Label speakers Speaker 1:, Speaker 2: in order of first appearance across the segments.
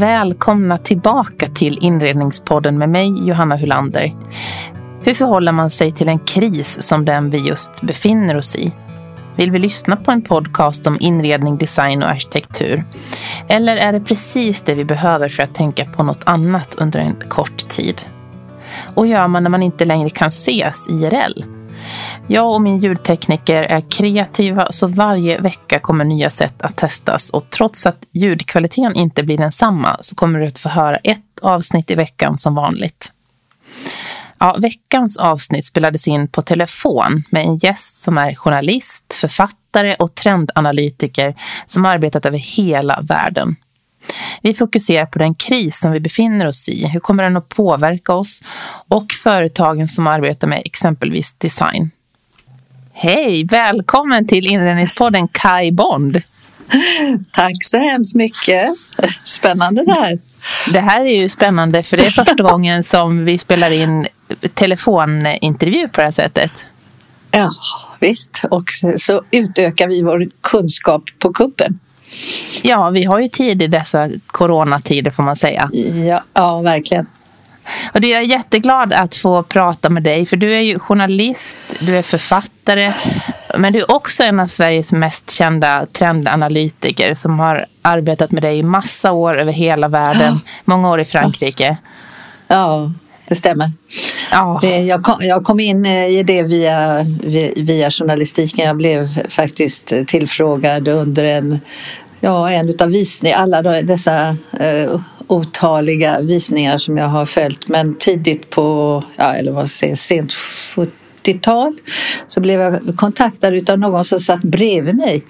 Speaker 1: Välkomna tillbaka till Inredningspodden med mig, Johanna Hulander. Hur förhåller man sig till en kris som den vi just befinner oss i? Vill vi lyssna på en podcast om inredning, design och arkitektur? Eller är det precis det vi behöver för att tänka på något annat under en kort tid? Och gör man när man inte längre kan ses IRL? Jag och min ljudtekniker är kreativa så varje vecka kommer nya sätt att testas och trots att ljudkvaliteten inte blir densamma så kommer du att få höra ett avsnitt i veckan som vanligt. Ja, veckans avsnitt spelades in på telefon med en gäst som är journalist, författare och trendanalytiker som arbetat över hela världen. Vi fokuserar på den kris som vi befinner oss i. Hur kommer den att påverka oss? Och företagen som arbetar med exempelvis design. Hej, välkommen till inredningspodden Kai Bond.
Speaker 2: Tack så hemskt mycket. Spännande det här.
Speaker 1: Det här är ju spännande för det är första gången som vi spelar in telefonintervju på det här sättet.
Speaker 2: Ja, visst. Och så utökar vi vår kunskap på kuppen.
Speaker 1: Ja, vi har ju tid i dessa coronatider får man säga.
Speaker 2: Ja, ja verkligen.
Speaker 1: Och jag är jätteglad att få prata med dig, för du är ju journalist, du är författare, men du är också en av Sveriges mest kända trendanalytiker som har arbetat med dig i massa år över hela världen, många år i Frankrike.
Speaker 2: Ja, det stämmer. Ja. Jag, kom, jag kom in i det via, via journalistiken. Jag blev faktiskt tillfrågad under en ja, en utav visningarna, alla dessa uh, otaliga visningar som jag har följt. Men tidigt på, ja, eller vad säger sent 70-tal så blev jag kontaktad av någon som satt bredvid mig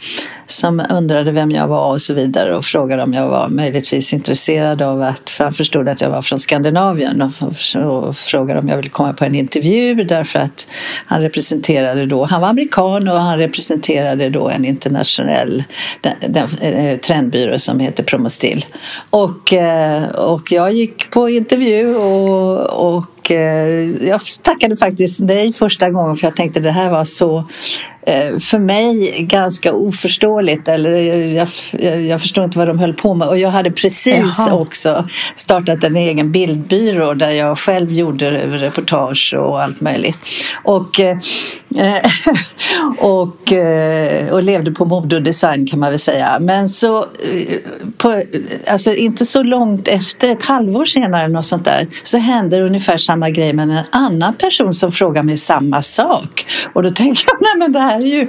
Speaker 2: som undrade vem jag var och så vidare och frågade om jag var möjligtvis intresserad av att, för han förstod att jag var från Skandinavien och, frågade om jag ville komma på en intervju därför att han representerade då, han var amerikan och han representerade då en internationell den, den, eh, trendbyrå som heter Promostill. Och, eh, och jag gick på intervju och, och Eh, jag tackade faktiskt dig första gången för jag tänkte det här var så för mig ganska oförståeligt. Eller jag, jag, jag, förstår inte vad de höll på med. Och jag hade precis Jaha. också startat en egen bildbyrå där jag själv gjorde reportage och allt möjligt. Och, eh, och, eh, och levde på mode och design kan man väl säga. Men så, på, alltså inte så långt efter, ett halvår senare något sånt där, så händer ungefär samma grej med en annan person som frågar mig samma sak. Och då tänker jag, nej men det här är ju,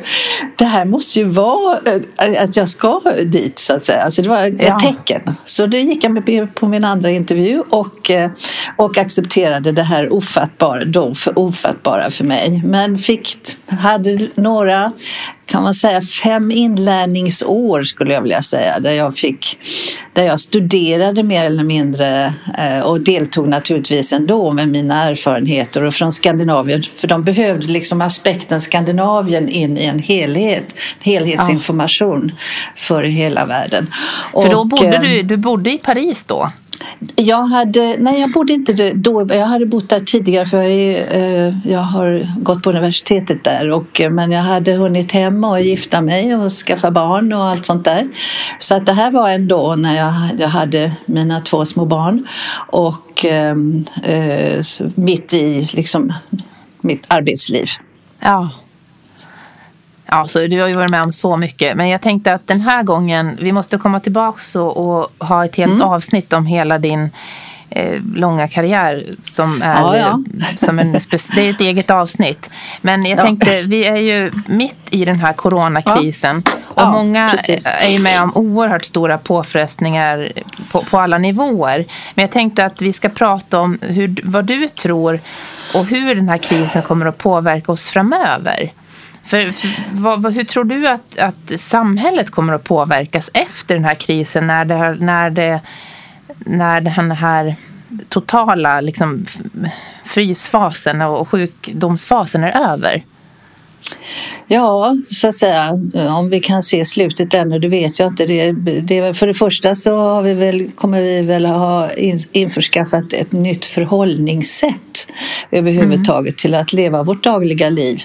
Speaker 2: det här måste ju vara eh, att jag ska dit så att säga. Alltså det var ett ja. tecken. Så då gick jag med på min andra intervju och, eh, och accepterade det här ofattbara, då för ofattbara för mig. Men fick, hade några kan man säga fem inlärningsår skulle jag vilja säga där jag fick där jag studerade mer eller mindre eh, och deltog naturligtvis ändå med mina erfarenheter och från Skandinavien för de behövde liksom aspekten Skandinavien in i en helhet, helhetsinformation ja. för hela världen.
Speaker 1: För då bodde du, eh, du bodde i Paris då?
Speaker 2: Jag hade, nej jag bodde inte då, jag hade bott där tidigare för jag, är, eh, jag har gått på universitetet där och, eh, men jag hade hunnit hem och gifta mig och skaffa barn och allt sånt där. Så att det här var ändå när jag, jag hade mina två små barn och ehm, eh, mitt i liksom mitt arbetsliv.
Speaker 1: Ja. Ja, så du har ju varit med om så mycket. Men jag tänkte att den här gången, vi måste komma tillbaka och, och ha ett helt mm. avsnitt om hela din eh, långa karriär som är, ja, ja. som en, det är ett eget avsnitt. Men jag ja. tänkte, vi är ju mitt i den här coronakrisen och många precis. är ju med om oerhört stora påfrestningar på, på alla nivåer. Men jag tänkte att vi ska prata om hur, vad du tror och hur den här krisen kommer att påverka oss framöver. För, för vad, hur tror du att, att samhället kommer att påverkas efter den här krisen när, det, när, det, när den här totala liksom, frysfasen och sjukdomsfasen är över?
Speaker 2: Ja, så att säga, om vi kan se slutet ännu, det vet jag inte. Det, det, för det första så har vi väl, kommer vi väl ha in, införskaffat ett nytt förhållningssätt överhuvudtaget mm. till att leva vårt dagliga liv.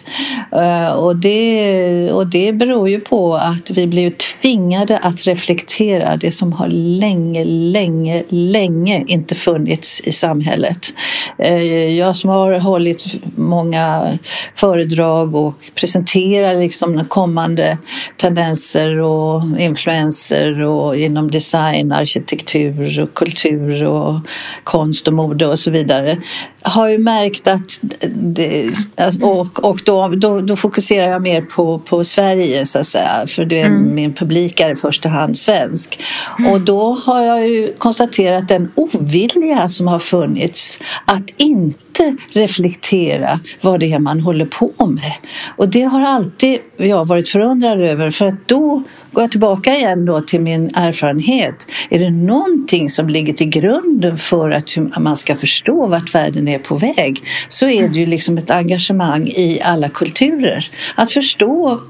Speaker 2: Eh, och det, och det beror ju på att vi blir tvingade att reflektera det som har länge, länge, länge inte funnits i samhället. Eh, jag som har hållit många föredrag och presenterar liksom kommande tendenser och influenser och inom design, arkitektur och kultur och konst och mode och så vidare har ju märkt att det, och, och då, då, då, fokuserar jag mer på, på Sverige så att säga för det, mm. min publik är i första hand svensk. Mm. Och då har jag ju konstaterat den ovilja som har funnits att inte inte reflektera vad det är man håller på med. Och det har alltid jag varit förundrad över för att då går jag tillbaka igen då till min erfarenhet. Är det någonting som ligger till grunden för att man ska förstå vart världen är på väg så är det ju liksom ett engagemang i alla kulturer. Att förstå,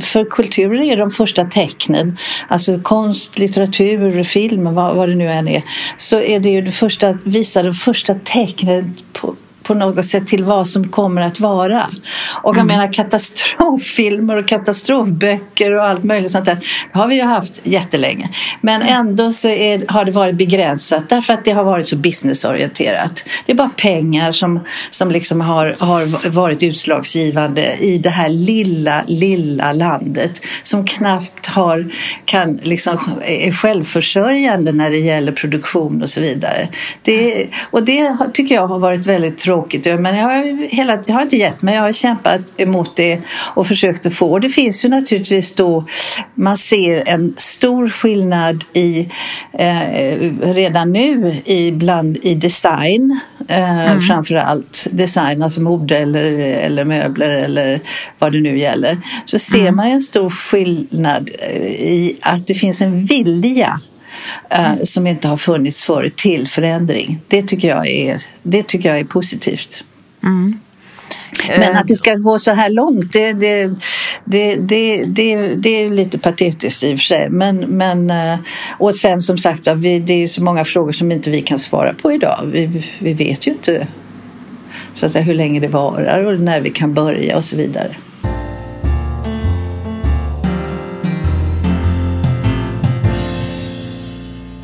Speaker 2: för kulturer är de första tecknen, alltså konst, litteratur, film, vad, vad det nu än är, så är det ju det första, visa de första tecknen på, på något sätt till vad som kommer att vara. Och jag mm. menar katastroffilmer och katastrofböcker och allt möjligt sånt där det har vi ju haft jättelänge. Men ändå så är, har det varit begränsat därför att det har varit så businessorienterat. Det är bara pengar som, som liksom har, har varit utslagsgivande i det här lilla, lilla landet som knappt har, kan, liksom, är självförsörjande när det gäller produktion och så vidare. Det, och det tycker jag har varit väldigt tråkigt tråkigt. Men jag har, hela, jag har inte gett mig. Jag har kämpat emot det och försökt att få. Det finns ju naturligtvis då, man ser en stor skillnad i, eh, redan nu i, bland, i design. Eh, mm. Framför allt design, alltså mode eller, eller möbler eller vad det nu gäller. Så ser mm. man en stor skillnad i att det finns en vilja mm. som inte har funnits förut till förändring. Det tycker jag är, det tycker jag är positivt. Mm. Men eh. att det ska gå så här långt, det, det, det, det, det, det är lite patetiskt i och för sig. Men, men, eh, och sen som sagt, vi, det är så många frågor som inte vi kan svara på idag. Vi, vi vet ju inte så att säga, hur länge det varar och när vi kan börja och så vidare.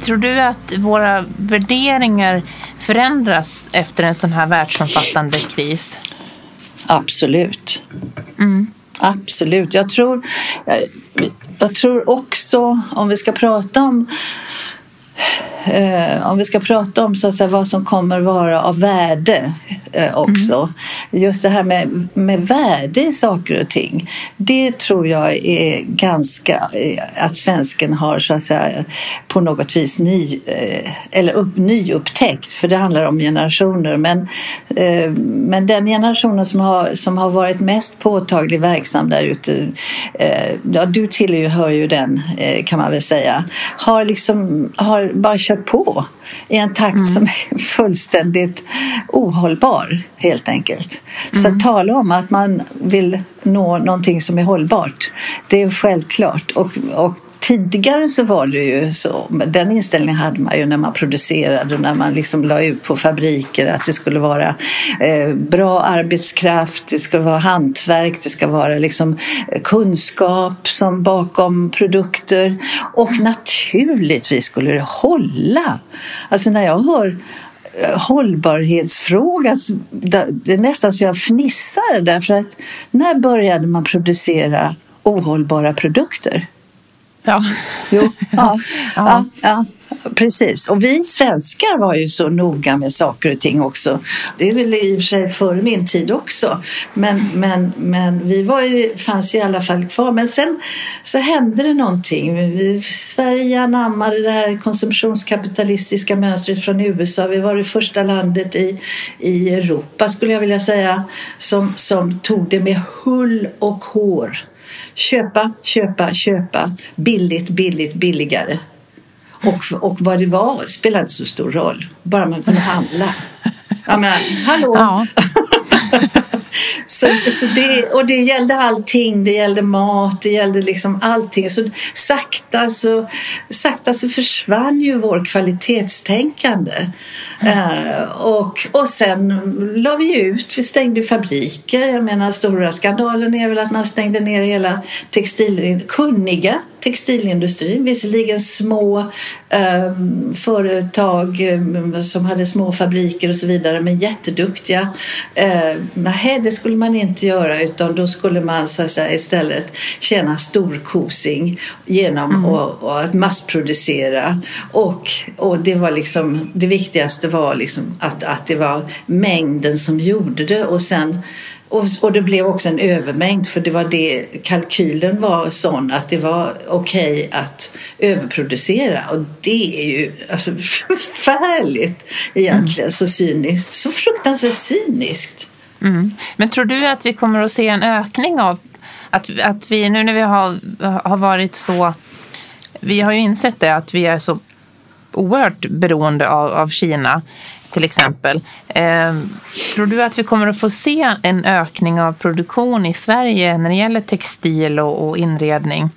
Speaker 1: Tror du att våra värderingar förändras efter en sån här världsomfattande kris?
Speaker 2: Absolut. Mm. Absolut. Jag tror, jag, jag tror också, om vi ska prata om om vi ska prata om så att säga, vad som kommer vara av värde eh, också. Mm. Just det här med, med värde i saker och ting. Det tror jag är ganska, eh, att svensken har så att säga på något vis ny, eh, eller upp, nyupptäckt. För det handlar om generationer. Men, eh, men den generationen som har, som har varit mest påtaglig verksam där ute. Eh, ja, du tillhör ju den kan man väl säga. Har liksom har bara kört på i en takt mm. som är fullständigt ohållbar helt enkelt. Så mm. att tala om att man vill nå någonting som är hållbart, det är självklart. Och, och tidigare så var det ju så, den inställningen hade man ju när man producerade när man liksom la ut på fabriker att det skulle vara eh, bra arbetskraft, det ska vara hantverk, det ska vara liksom eh, kunskap som bakom produkter och naturligtvis skulle det hålla. Alltså när jag hör eh, hållbarhetsfråga. Det är nästan så jag fnissar därför att när började man producera ohållbara produkter?
Speaker 1: Ja.
Speaker 2: Jo. Ja. ja. ja. Precis, och vi svenskar var ju så noga med saker och ting också. Det är väl i och för sig före min tid också. Men, men, men vi var ju, fanns ju i alla fall kvar. Men sen så hände det någonting. Vi, Sverige anammade det här konsumtionskapitalistiska mönstret från USA. Vi var det första landet i, i Europa skulle jag vilja säga som, som tog det med hull och hår. Köpa, köpa, köpa. Billigt, billigt, billigare. Och, och vad det var spelade inte så stor roll. Bara man kunde handla. Jag menar, hallå! Ja. så, så det, och det gällde allting. Det gällde mat, det gällde liksom allting. Så sakta så, sakta så försvann ju vår kvalitetstänkande. Mm. Uh, och, och sen la vi ut, vi stängde fabriker. Jag menar stora skandalen är väl att man stängde ner hela textil, kunniga textilindustrin, visserligen små eh, företag eh, som hade små fabriker och så vidare, men jätteduktiga. Eh, nej, det skulle man inte göra utan då skulle man så att säga, istället tjäna storkosing genom mm. att, att massproducera. Och, och det var liksom, det viktigaste var liksom att, att det var mängden som gjorde det och sen och, och det blev också en övermängd för det var det kalkylen var sån att det var okej okay att överproducera och det är ju alltså, förfärligt egentligen mm. så cyniskt, så fruktansvärt cyniskt.
Speaker 1: Mm. Men tror du att vi kommer att se en ökning av att, att vi nu när vi har, har varit så vi har ju insett det att vi är så oerhört beroende av, av Kina till exempel. Eh, tror du att vi kommer att få se en ökning av produktion i Sverige när det gäller textil och, och inredning?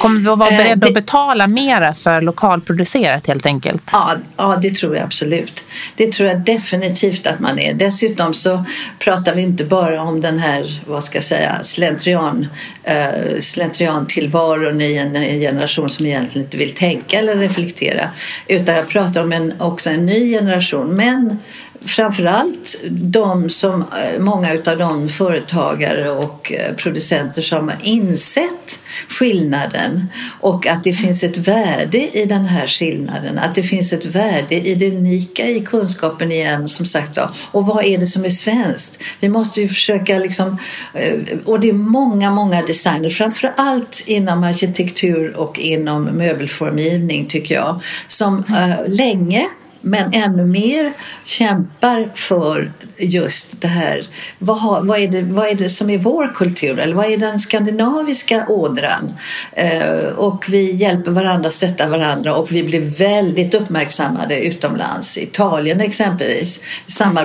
Speaker 1: Kommer vi att vara eh, beredda att betala mera för lokalproducerat helt enkelt?
Speaker 2: Ja, ja, det tror jag absolut. Det tror jag definitivt att man är. Dessutom så pratar vi inte bara om den här, vad ska jag säga, slentrian, uh, slentrian-tillvaron i en, en generation som egentligen inte vill tänka eller reflektera. Utan jag pratar om en, också en ny generation. Men framförallt de som, eh, många av de företagare och eh, producenter som har insett skillnaden och att det finns ett värde i den här skillnaden. Att det finns ett värde i det unika i kunskapen igen som sagt var. Och vad är det som är svenskt? Vi måste ju försöka liksom, eh, och det är många, många designer, framförallt inom arkitektur och inom möbelformgivning tycker jag, som länge men ännu mer kämpar för just det här. Vad, har, vad, är det, vad är det som är vår kultur eller vad är den skandinaviska ådran? Eh, och vi hjälper varandra, stöttar varandra och vi blir väldigt uppmärksammade utomlands. Italien exempelvis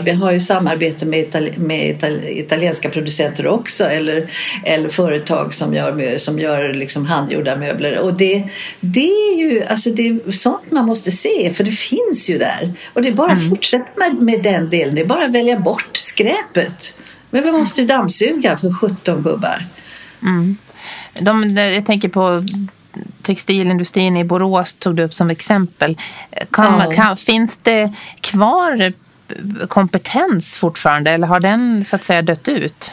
Speaker 2: Vi har ju samarbete med, itali, med itali, italienska producenter också eller, eller företag som gör, som gör liksom handgjorda möbler. Och det, det är ju alltså det är sånt man måste se för det finns ju där. Och det är bara att mm. fortsätta med, med den delen. Det är bara att välja bort skräpet. Men vi måste ju dammsuga för 17 gubbar.
Speaker 1: Mm. De, jag tänker på textilindustrin i Borås tog du upp som exempel. Kan, ja. kan, finns det kvar kompetens fortfarande eller har den så att säga dött ut?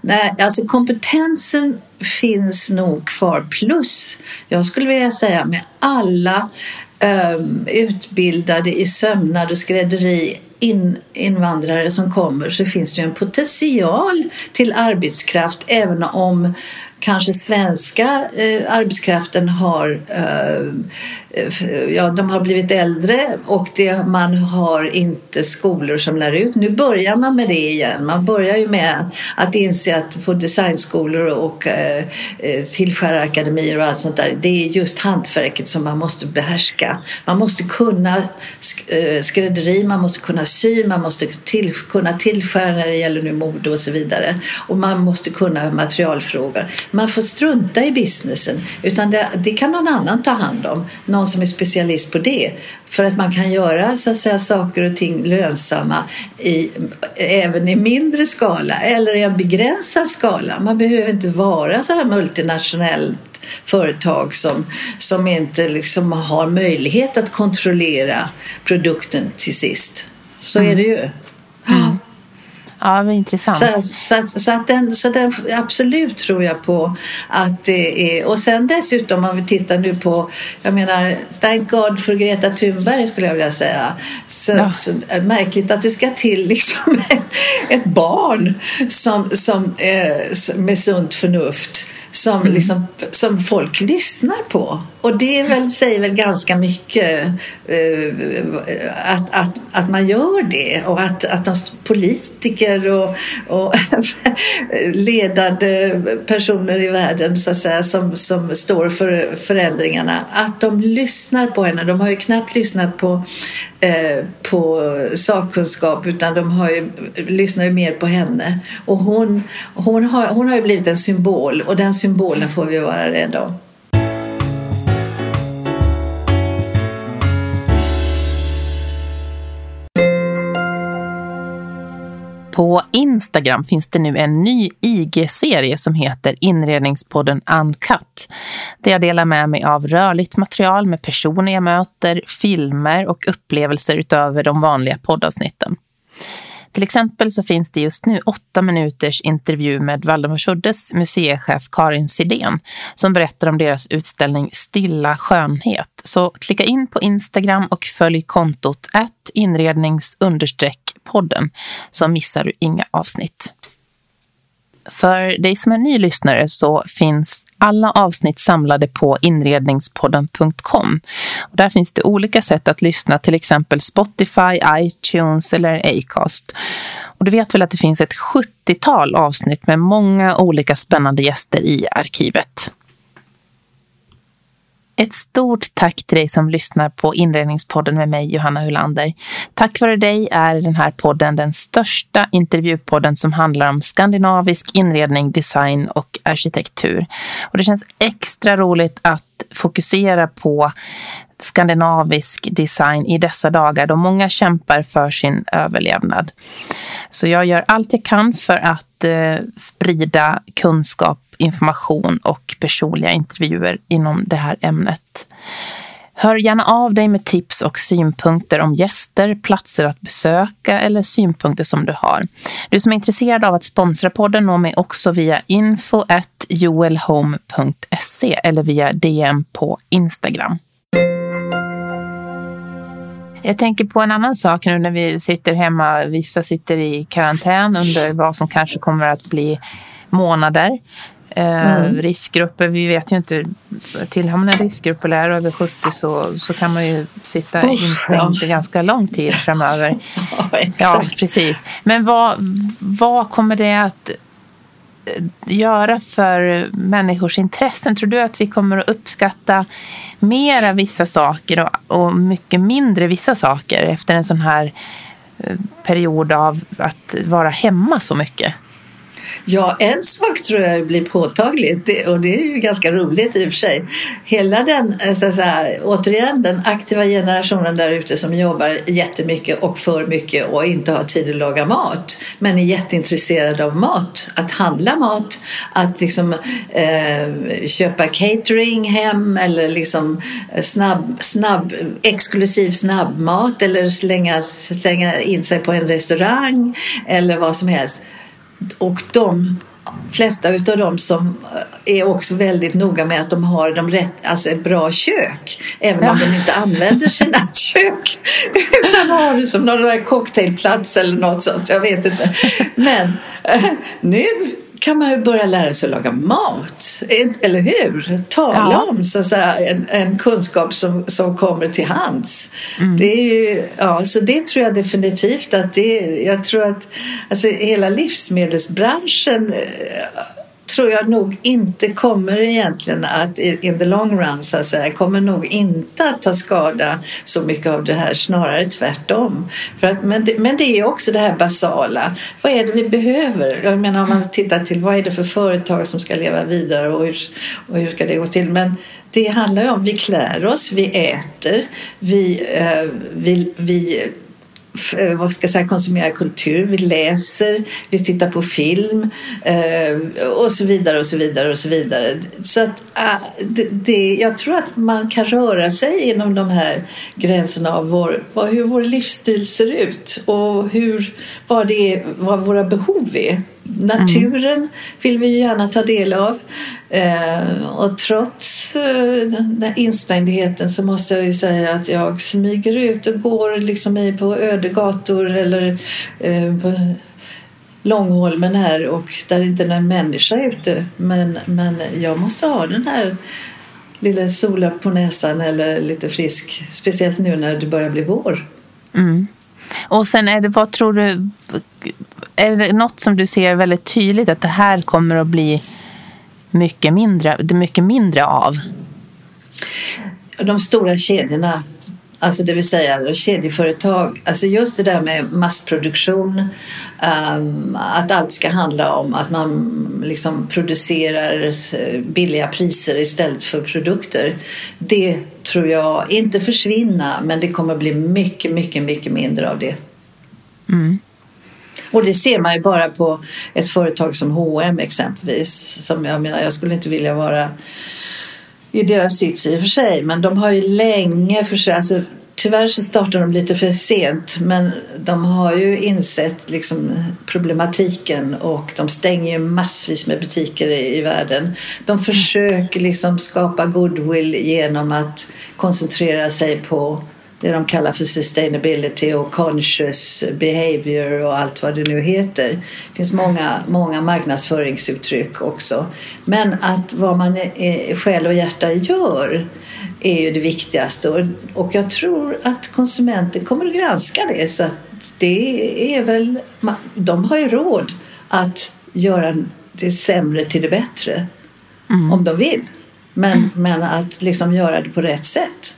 Speaker 2: Nej, alltså kompetensen finns nog kvar plus jag skulle vilja säga med alla um, utbildade i sömnad och skrädderi in, invandrare som kommer så finns det en potential till arbetskraft även om kanske svenska eh, arbetskraften har, eh, ja, de har blivit äldre och det, man har inte skolor som lär ut. Nu börjar man med det igen. Man börjar ju med att inse att på designskolor och eh, eh tillskärarakademier och allt sånt där, det är just hantverket som man måste behärska. Man måste kunna eh, skrädderi, man måste kunna sy, man måste till, kunna tillskära när det gäller nu mode och så vidare. Och man måste kunna materialfrågor man får strunta i businessen utan det, det, kan någon annan ta hand om. Någon som är specialist på det. För att man kan göra så att säga, saker och ting lönsamma i, även i mindre skala eller i en begränsad skala. Man behöver inte vara så här multinationellt företag som, som inte liksom har möjlighet att kontrollera produkten till sist. Så mm. är det ju.
Speaker 1: Mm. Ja, vad intressant.
Speaker 2: Så, så, så, att den, så den, absolut tror jag på att det är... Och sen dessutom om vi tittar nu på, jag menar, thank God för Greta Thunberg skulle jag vilja säga. Så, ja. så märkligt att det ska till liksom ett barn som, som, eh, med sunt förnuft som, mm. liksom, som folk lyssnar på och det väl, säger väl ganska mycket uh, att, att, att man gör det och att, att de politiker och, och ledande personer i världen så att säga, som, som står för förändringarna, att de lyssnar på henne. De har ju knappt lyssnat på, eh, på sakkunskap utan de har ju, lyssnar ju mer på henne. Och hon, hon, har, hon har ju blivit en symbol och den symbolen får vi vara rädda om.
Speaker 1: På Instagram finns det nu en ny IG-serie som heter Inredningspodden Uncut. Där jag delar med mig av rörligt material med personer jag möter, filmer och upplevelser utöver de vanliga poddavsnitten. Till exempel så finns det just nu åtta minuters intervju med Valdemarsuddes museichef Karin Sidén som berättar om deras utställning Stilla skönhet. Så klicka in på Instagram och följ kontot att inrednings podden så missar du inga avsnitt. För dig som är ny lyssnare så finns alla avsnitt samlade på inredningspodden.com. Där finns det olika sätt att lyssna, till exempel Spotify, iTunes eller Acast. Och du vet väl att det finns ett 70-tal avsnitt med många olika spännande gäster i arkivet. Ett stort tack till dig som lyssnar på Inredningspodden med mig, Johanna Hulander. Tack vare dig är den här podden den största intervjupodden som handlar om skandinavisk inredning, design och arkitektur. Och det känns extra roligt att fokusera på skandinavisk design i dessa dagar då många kämpar för sin överlevnad. Så jag gör allt jag kan för att eh, sprida kunskap information och personliga intervjuer inom det här ämnet. Hör gärna av dig med tips och synpunkter om gäster, platser att besöka eller synpunkter som du har. Du som är intresserad av att sponsra podden når mig också via info.joelhome.se eller via DM på Instagram. Jag tänker på en annan sak nu när vi sitter hemma. Vissa sitter i karantän under vad som kanske kommer att bli månader. Eh, mm. riskgrupper, vi vet ju inte. Tillhör man en riskgrupp eller är över 70 så, så kan man ju sitta instängd ja. ganska lång tid framöver.
Speaker 2: ja,
Speaker 1: ja, precis. Men vad, vad kommer det att eh, Eh, göra för människors intressen? Tror du att vi kommer att uppskatta mera vissa saker och, och mycket mindre vissa saker efter en sån här eh, period av att vara hemma så mycket?
Speaker 2: Ja, en sak tror jag blir påtagligt och det är ju ganska roligt i och för sig. Hela den, eh, så att säga, återigen den aktiva generationen där ute som jobbar jättemycket och för mycket och inte har tid att laga mat men är jätteintresserade av mat. Att handla mat, att liksom eh, köpa catering hem eller liksom eh, snabb, snabb, exklusiv snabbmat eller slänga, slänga in sig på en restaurang eller vad som helst. Och de flesta utav dem som eh, är också väldigt noga med att de har de rätt, alltså ett bra kök. Även ja. om de inte använder sina kök. Utan har det som någon cocktailplats eller något sånt. Jag vet inte. Men äh, nu kan man ju börja lära sig att laga mat. Eller hur? Tala ja. om så säga, en, en, kunskap som, som kommer till hands. Mm. Det är ju, ja, så det tror jag definitivt att det Jag tror att alltså, hela livsmedelsbranschen eh, tror jag nog inte kommer egentligen att in the long run så att säga kommer nog inte att ta skada så mycket av det här snarare tvärtom. För att, men, det, men det är också det här basala. Vad är det vi behöver? Jag menar om man tittar till vad är det för företag som ska leva vidare och hur, och hur ska det gå till? Men det handlar ju om vi klär oss, vi äter, vi, eh, vi, vi vad ska jag säga, konsumerar kultur, vi läser, vi tittar på film eh, och så vidare och så vidare och så vidare. Så att, äh, det, det, jag tror att man kan röra sig inom de här gränserna av vår, vad, hur vår livsstil ser ut och hur, vad, det är, vad våra behov är. Naturen mm. vill vi gärna ta del av. Eh, och trots eh, den instängdheten så måste jag ju säga att jag smyger ut och går liksom på öde gator eller eh, på Långholmen här och där är inte någon människa ute. Men, men jag måste ha den här lilla solen på näsan eller lite frisk. Speciellt nu när det börjar bli vår.
Speaker 1: Mm. Och sen är det, vad tror du, är det något som du ser väldigt tydligt att det här kommer att bli mycket mindre, mycket mindre av?
Speaker 2: De stora kedjorna Alltså det vill säga kedjeföretag, alltså just det där med massproduktion, um, att allt ska handla om att man liksom producerar billiga priser istället för produkter. Det tror jag inte försvinna men det kommer bli mycket, mycket, mycket mindre av det. Mm. Och det ser man ju bara på ett företag som H&M exempelvis. Som jag menar, jag skulle inte vilja vara i deras sits i och för sig. Men de har ju länge försökt alltså, tyvärr så startar de lite för sent men de har ju insett liksom problematiken och de stänger ju massvis med butiker i, i världen. De försöker liksom skapa goodwill genom att koncentrera sig på det de kallar för sustainability och conscious behavior och allt vad det nu heter. Det finns många, många marknadsföringsuttryck också. Men att vad man i själ och hjärta gör är ju det viktigaste och jag tror att konsumenten kommer att granska det så det är väl, de har ju råd att göra det sämre till det bättre mm. om de vill. Men, mm. men att liksom göra det på rätt sätt.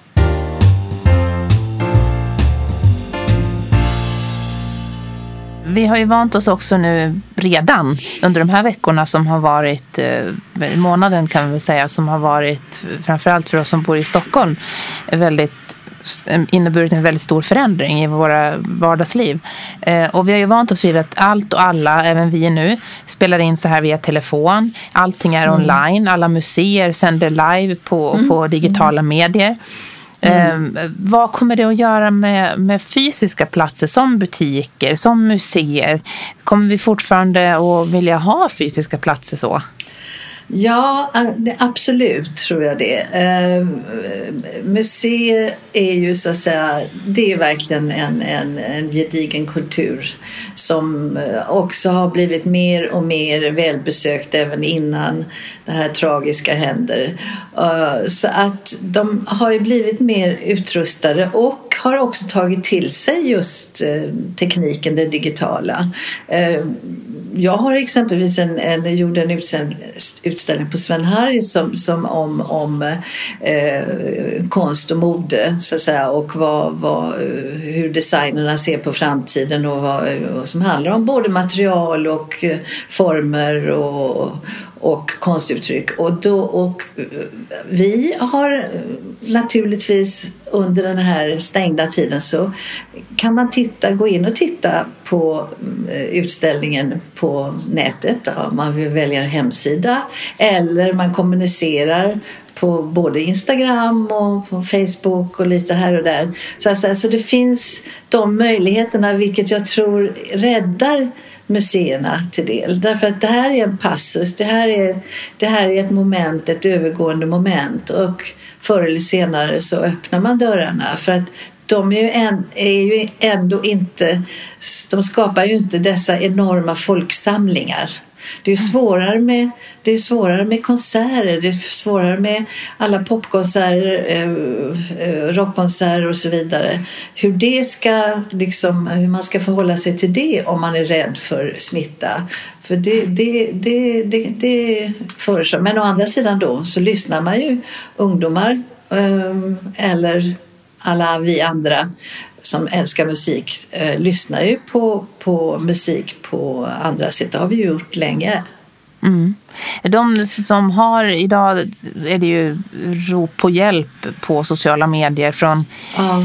Speaker 1: Vi har ju vant oss också nu redan under de här veckorna som har varit, eh, månaden kan vi väl säga, som har varit framförallt för oss som bor i Stockholm väldigt inneburit en väldigt stor förändring i våra vardagsliv. Eh, och vi har ju vant oss vid att allt och alla, även vi nu, spelar in så här via telefon. Allting är mm. online. Alla museer sänder live på, mm. på digitala medier. Mm. Eh, vad kommer det att göra med, med fysiska platser som butiker, som museer? Kommer vi fortfarande att vilja ha fysiska platser så?
Speaker 2: Ja, absolut tror jag det. Eh, museer är ju så att säga, det är verkligen en, en, en gedigen kultur som eh, också har blivit mer och mer välbesökt även innan det här tragiska händer. Eh, så att de har ju blivit mer utrustade och har också tagit till sig just eh, tekniken, det digitala ehm, jag har exempelvis en, en, gjorde en utställning utställning på Sven Harry som, som om, om eh, konst och mode så att säga, och vad, vad, hur designerna ser på framtiden och vad, och som handlar om både material och eh, former och, och konstuttryck. Och, då, och eh, vi har eh, naturligtvis under den här stängda tiden så kan man titta, gå in och titta på eh, utställningen på nätet. Om man vill välja en hemsida eller man kommunicerar på både Instagram och på Facebook och lite här och där. Så, alltså, så det finns de möjligheterna vilket jag tror räddar museerna till del. Därför att det här är en passus, det här är, det här är ett moment, ett övergående moment. Och förr eller senare så öppnar man dörrarna. För att de är ju, en, är ju ändå inte, de skapar ju inte dessa enorma folksamlingar det är svårare med, det är svårare med konserter, det är svårare med alla popkonserter, eh, eh, rockkonserter och så vidare. Hur det ska, liksom, hur man ska förhålla sig till det om man är rädd för smitta. För det, det, det, det, det föreslår. Men å andra sidan då så lyssnar man ju ungdomar eh, eller alla vi andra som älskar musik eh, lyssnar ju på, på musik på andra sätt. Det har vi gjort länge.
Speaker 1: Mm. De som har, idag är det ju rop på hjälp på sociala medier från ja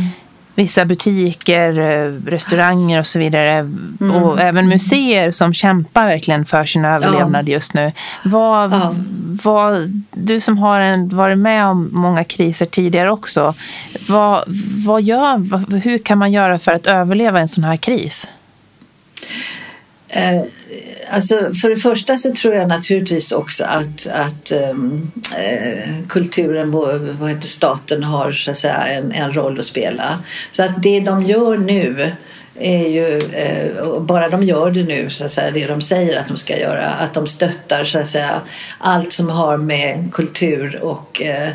Speaker 1: vissa butiker, eh, restauranger och så vidare. Mm. Och även museer som kämpar verkligen för sin överlevnad ja. just nu. Vad, ja. vad, du som har en, varit med om många kriser tidigare också. Vad, vad gör, hur kan man göra för att överleva en sån här kris?
Speaker 2: Alltså för det första så tror jag naturligtvis också att, att um, eh, kulturen, vad heter staten, har så att säga, en, en roll att spela. Så att det de gör nu är ju, eh, bara de gör det nu, så att säga, det de säger att de ska göra, att de stöttar så att säga, allt som har med kultur och eh,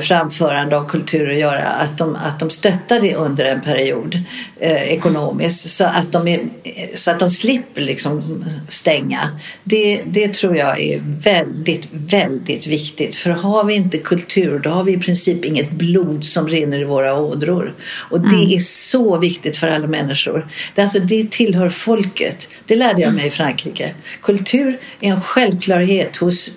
Speaker 2: framförande av kultur att göra, att de, att de stöttar det under en period eh, ekonomiskt så att, de är, så att de slipper liksom stänga. Det, det tror jag är väldigt, väldigt viktigt. För har vi inte kultur då har vi i princip inget blod som rinner i våra ådror. Och det mm. är så viktigt för alla människor. Det, alltså, det tillhör folket. Det lärde jag mig i Frankrike. Kultur är en självklarhet hos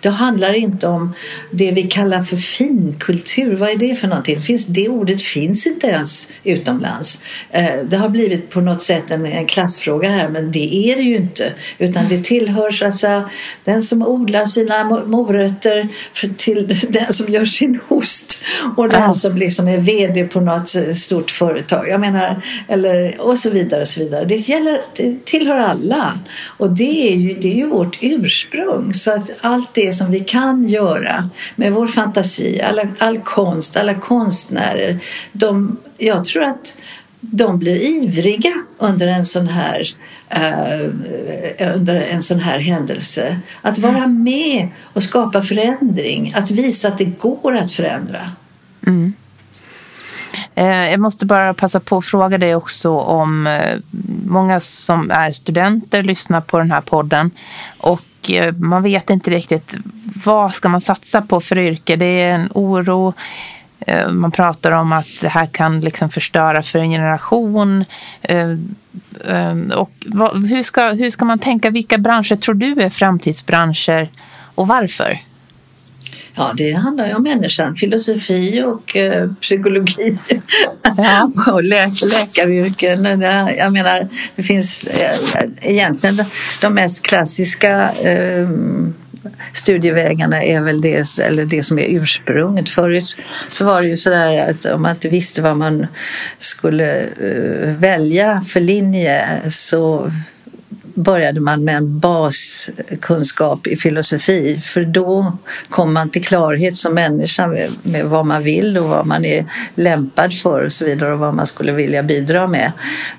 Speaker 2: det handlar inte om det vi kallar för finkultur. Vad är det för någonting? Finns, det ordet finns inte ens utomlands. Eh, det har blivit på något sätt en, en klassfråga här men det är det ju inte. Utan det tillhör så säga, den som odlar sina morötter till den som gör sin host och den som liksom är VD på något stort företag. Jag menar, eller, och så vidare. Och så vidare. Det, gäller, det tillhör alla och det är ju, det är ju vårt ursprung. Så att allt det som vi kan göra med vår fantasi, alla, all konst, alla konstnärer. De, jag tror att de blir ivriga under en sån här, uh, under en sån här händelse. Att vara med och skapa förändring, att visa att det går att förändra. Mm.
Speaker 1: Eh, jag måste bara passa på att fråga dig också om eh, många som är studenter lyssnar på den här podden och eh, man vet inte riktigt vad ska man satsa på för yrke. Det är en oro. Man pratar om att det här kan liksom förstöra för en generation. Och hur ska, hur ska man tänka? Vilka branscher tror du är framtidsbranscher och varför?
Speaker 2: Ja, det handlar ju om människan, filosofi och eh, psykologi ja. och lä läkaryrken. Jag menar, det finns eh, egentligen de mest klassiska eh, studievägarna är väl det, eller det som är ursprunget. Förut så var det ju sådär att om man inte visste vad man skulle uh, välja för linje så började man med en baskunskap i filosofi för då kom man till klarhet som människa med, med, vad man vill och vad man är lämpad för och så vidare och vad man skulle vilja bidra med.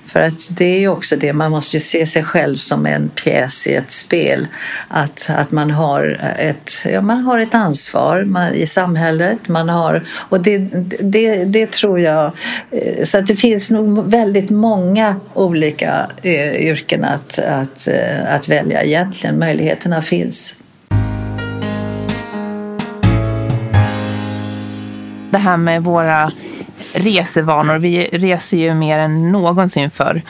Speaker 2: För att det är ju också det, man måste ju se sig själv som en pjäs i ett spel. Att, att man, har ett, ja, man har ett ansvar man, i samhället. Man har, och det, det, det tror jag, eh, så att det finns nog väldigt många olika eh, yrken att, att, eh, att välja egentligen. Möjligheterna finns.
Speaker 1: Det här med våra resevanor. Vi reser ju mer än någonsin förr.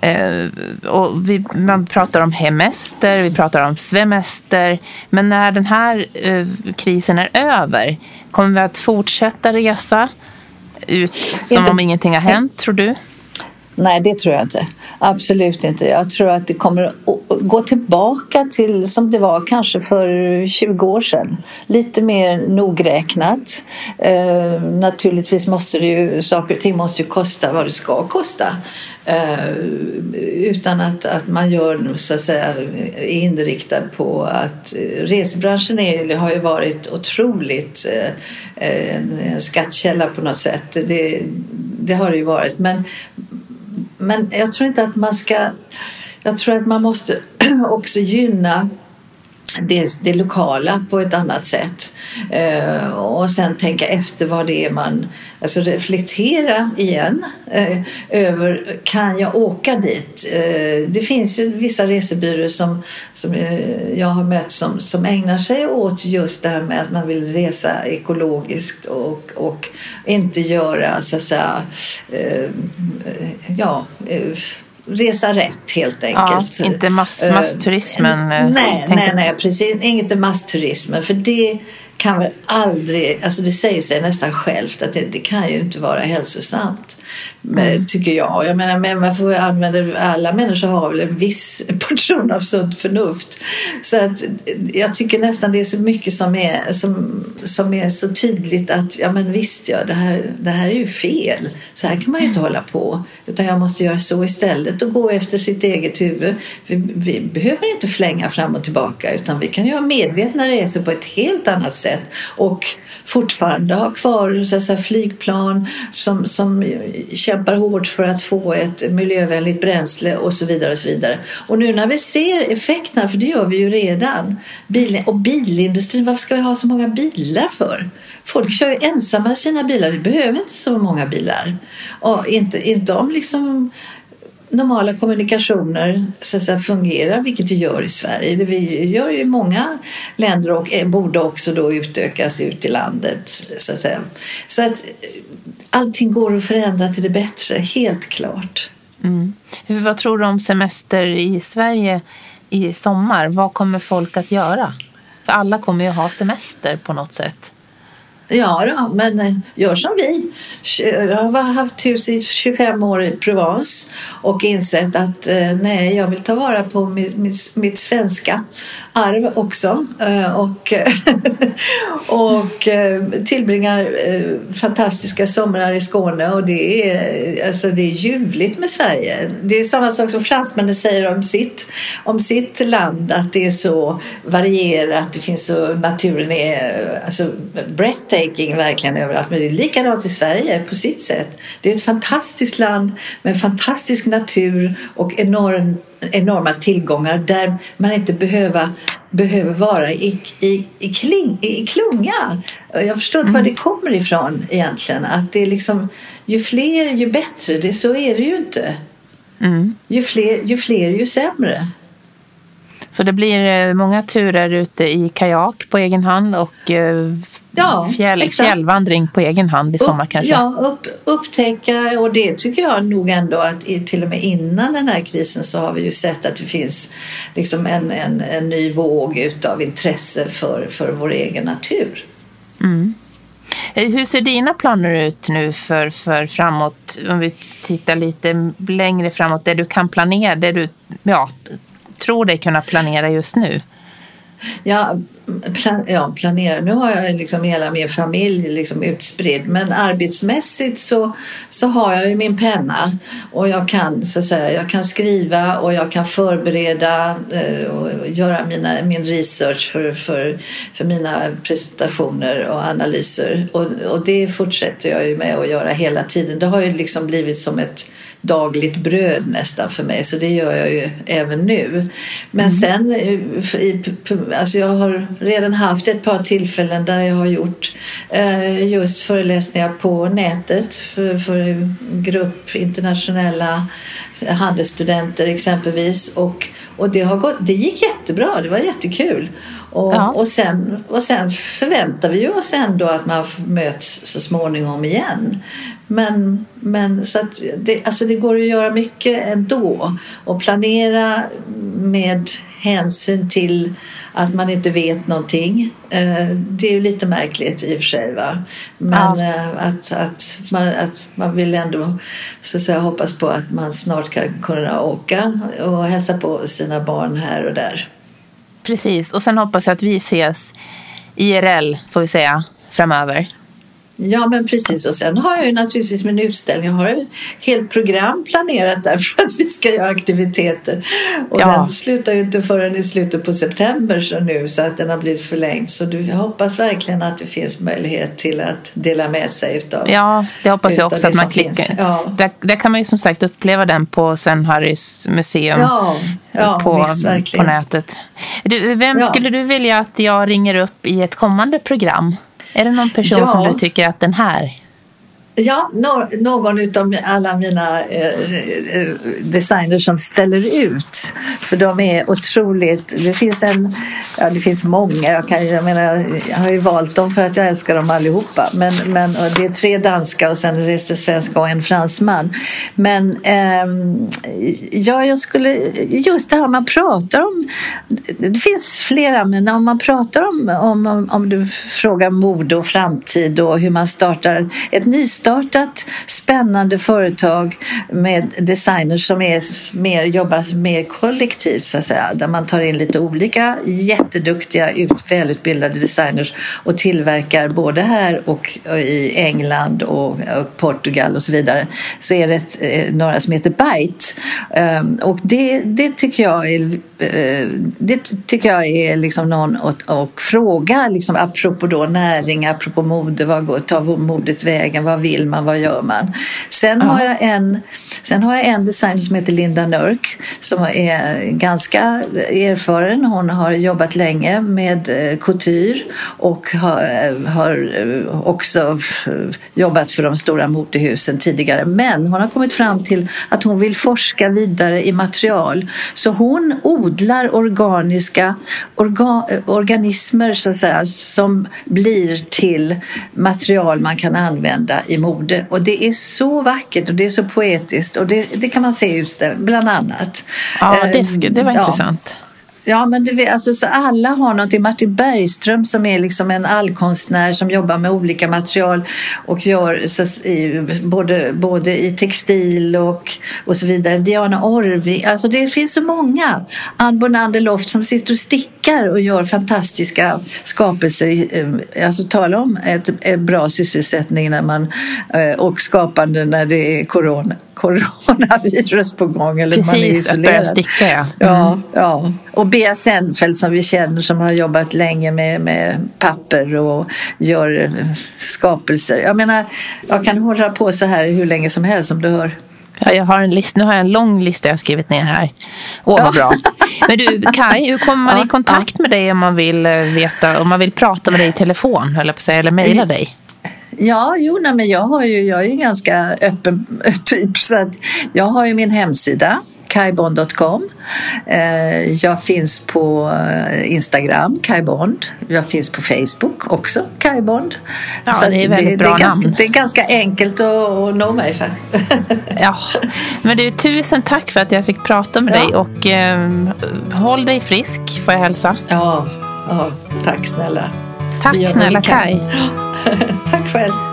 Speaker 1: Eh, och vi, man pratar om hemester, vi pratar om svemester. Men när den här eh, krisen är över, kommer vi att fortsätta resa ut som om ingenting har hänt, tror du?
Speaker 2: Nej, det tror jag inte. Absolut inte. Jag tror att det kommer att gå tillbaka till som det var kanske för 20 år sedan. Lite mer nogräknat. Eh, naturligtvis måste det ju, saker och ting måste ju kosta vad det ska kosta. Eh, utan att, att man gör så att säga är inriktad på att eh, resebranschen är, har ju varit otroligt eh, en skattkälla på något sätt. Det, det har det ju varit. Men men jag tror inte att man ska... Jag tror att man måste också gynna det, det lokala på ett annat sätt. Eh, och sen tänka efter vad det är man... Alltså reflektera igen eh, över kan jag åka dit? Eh, det finns ju vissa resebyråer som, som eh, jag har mött som, som ägnar sig åt just det här med att man vill resa ekologiskt och, och inte göra så att säga eh, ja eh, resa rätt helt enkelt.
Speaker 1: Ja, inte mass, eh, massturismen.
Speaker 2: Uh, nej, nej, nej, precis. Inte massturismen. För det kan väl aldrig, alltså det säger sig nästan självt att det, det kan ju inte vara hälsosamt. Mm. Tycker jag. Jag menar, men man får använda, alla människor har väl en viss portion av sunt förnuft. Så att jag tycker nästan det är så mycket som är, som, som är så tydligt att ja men visst ja, det här, det här är ju fel. Så här kan man ju inte hålla på. Utan jag måste göra så istället och gå efter sitt eget huvud. Vi, vi behöver inte flänga fram och tillbaka utan vi kan göra medvetna resor på ett helt annat sätt sätt och fortfarande ha kvar så säga, flygplan som, som kämpar hårt för att få ett miljövänligt bränsle och så vidare. Och så vidare. Och nu när vi ser effekterna, för det gör vi ju redan, bil, och bilindustrin, varför ska vi ha så många bilar för? Folk kör ju ensamma sina bilar, vi behöver inte så många bilar. Och inte, inte om liksom normala kommunikationer så att säga, fungerar, vilket det gör i Sverige. Det vi gör i många länder och borde också då utökas ut i landet. Så att, säga. så att eh, allting går att förändra till det bättre, helt klart.
Speaker 1: Mm. Vad tror du om semester i Sverige i sommar? Vad kommer folk att göra? För alla kommer ju ha semester på något sätt.
Speaker 2: Ja, då, men eh, gör som vi. Eh, jag har haft hus i 25 år i Provence och insett att eh, nej, jag vill ta vara på mitt, mitt, mitt svenska arv också. Och, och tillbringar fantastiska somrar i Skåne och det är, alltså, det är ljuvligt med Sverige. Det är samma sak som fransmännen säger om sitt, om sitt land, att det är så varierat, det finns så, naturen är alltså, breathtaking breathtaking verkligen överallt. Men det är likadant i Sverige på sitt sätt. Det är ett fantastiskt land med fantastisk natur och enorm, enorma tillgångar där man inte behöver, behöver vara i, i, i, kling, i klunga. Jag förstår inte mm. var det kommer ifrån egentligen. Att det är liksom, ju fler ju bättre. Det, så är det ju inte. Mm. Ju, fler, ju fler ju sämre.
Speaker 1: Så det blir eh, många turer ute i kajak på egen hand och eh, ja, fjäll, fjällvandring på egen hand i sommar upp, kanske?
Speaker 2: Ja, upp, upptäcka och det tycker jag nog ändå att till och med innan den här krisen så har vi ju sett att det finns liksom en, en, en ny våg utav intresse för, för vår egen natur.
Speaker 1: Mm. Eh, hur ser dina planer ut nu för, för framåt? Om vi tittar lite längre framåt, det du kan planera, det du ja, tror dig kunna planera just nu?
Speaker 2: Ja, plan, ja, planera. Nu har jag liksom hela min familj liksom utspridd men arbetsmässigt så, så har jag ju min penna och jag kan, så att säga, jag kan skriva och jag kan förbereda eh, och göra mina, min research för, för, för mina presentationer och analyser och, och det fortsätter jag ju med att göra hela tiden. Det har ju liksom blivit som ett dagligt bröd nästan för mig så det gör jag ju även nu. Men mm. sen, eh, alltså jag har redan haft ett par tillfällen där jag har gjort eh, just föreläsningar på nätet för, för grupp internationella handelsstudenter exempelvis och, och det, har gått, det gick jättebra, det var jättekul. Och, ja. och, sen, och sen förväntar vi oss ändå att man möts så småningom igen. Men, men så att det, alltså det går att göra mycket ändå och planera med hänsyn till att man inte vet någonting. Eh, det är ju lite märkligt i och för sig. Va? Men ja. Eh, att, att, man, att man vill ändå så att säga, hoppas på att man snart kan kunna åka och hälsa på sina barn här och där.
Speaker 1: Precis, och sen hoppas jag att vi ses IRL får vi säga framöver.
Speaker 2: Ja men precis och sen har jag ju naturligtvis min utställning, jag har ett helt program planerat där för att vi ska göra aktiviteter. Och ja. den slutar ju inte förrän i slutet på september så nu så att den har blivit förlängd. Så du, jag hoppas verkligen att det finns möjlighet till att dela med sig utav
Speaker 1: Ja, det hoppas jag också att man klickar. Ja. Där, där, kan man ju som sagt uppleva den på Sven Harrys museum ja, ja, på, visst, på nätet. Du, vem skulle du vilja att jag ringer upp i ett kommande program? Är det någon person ja. som du tycker att den här
Speaker 2: Ja, någon utom alla mina eh, eh, eh, designers som ställer ut. För de är otroligt... Det finns, en, ja, det finns många. Jag, kan, jag, menar, jag har ju valt dem för att jag älskar dem allihopa. Men, men det är tre danska och sen resten svenska och en fransman. Men eh, ja, jag skulle... Just det här man pratar om... Det finns flera, men om man pratar om, om, om du frågar mode och framtid och hur man startar ett nystart nystartat spännande företag med designers som är mer, jobbar mer kollektivt så att säga. Där man tar in lite olika jätteduktiga, ut, välutbildade designers och tillverkar både här och i England och, och Portugal och så vidare. Så är det ett, eh, några som heter Byte. Um, och det, det tycker jag är eh, det tycker jag är liksom någon att, att fråga, liksom, apropå då näring, apropå mode, vad tar modet vägen, vad vill man, vad gör man? Sen, har jag en, sen har jag en designer som heter Linda Nörk som är ganska erfaren. Hon har jobbat länge med eh, couture och har, eh, har också jobbat för de stora modehusen tidigare. Men hon har kommit fram till att hon vill forska vidare i material. Så hon odlar organiska orga, organismer så att säga, som blir till material man kan använda i mode. Och det är så vackert och det är så poetiskt och det, det kan man se utställt bland annat.
Speaker 1: Ja, det, det var ja. intressant.
Speaker 2: Ja, men det, alltså, så alla har någonting. Martin Bergström som är liksom en allkonstnär som jobbar med olika material och gör så, i, både, både i textil och, och så vidare. Diana Orvi, alltså det finns så många. Ann Bonander Loft som sitter och stickar och gör fantastiska skapelser. Eh, alltså tala om ett, ett bra sysselsättning när man, eh, och skapande när det är corona coronavirus på gång. Eller
Speaker 1: Precis, man är isolerad. börja sticka ja.
Speaker 2: Mm. ja. Ja, Och Bea Senfeldt som vi känner som har jobbat länge med, med papper och gör skapelser. Jag menar, jag kan hålla på så här hur länge som helst som du hör.
Speaker 1: Ja, jag har en list, nu har jag en lång lista jag har skrivit ner här. Åh, vad bra. Men du, Kai, hur kommer man ja, i kontakt med dig om man vill eh, veta, om man vill prata med dig i telefon, eller på säga, eller mejla dig?
Speaker 2: Ja, jo, nej, men jag, har ju, jag är ju ganska öppen typ så jag har ju min hemsida kajbond.com. Eh, jag finns på eh, Instagram, kajbond. Jag finns på Facebook också, kajbond.
Speaker 1: Ja, så det är väldigt det, bra
Speaker 2: det är
Speaker 1: namn.
Speaker 2: Ganska, det är ganska enkelt att, nå mig för.
Speaker 1: ja, men du, tusen tack för att jag fick prata med ja. dig och eh, håll dig frisk får jag hälsa.
Speaker 2: Ja, ja tack snälla.
Speaker 1: Tack snälla Kaj.
Speaker 2: Tack själv.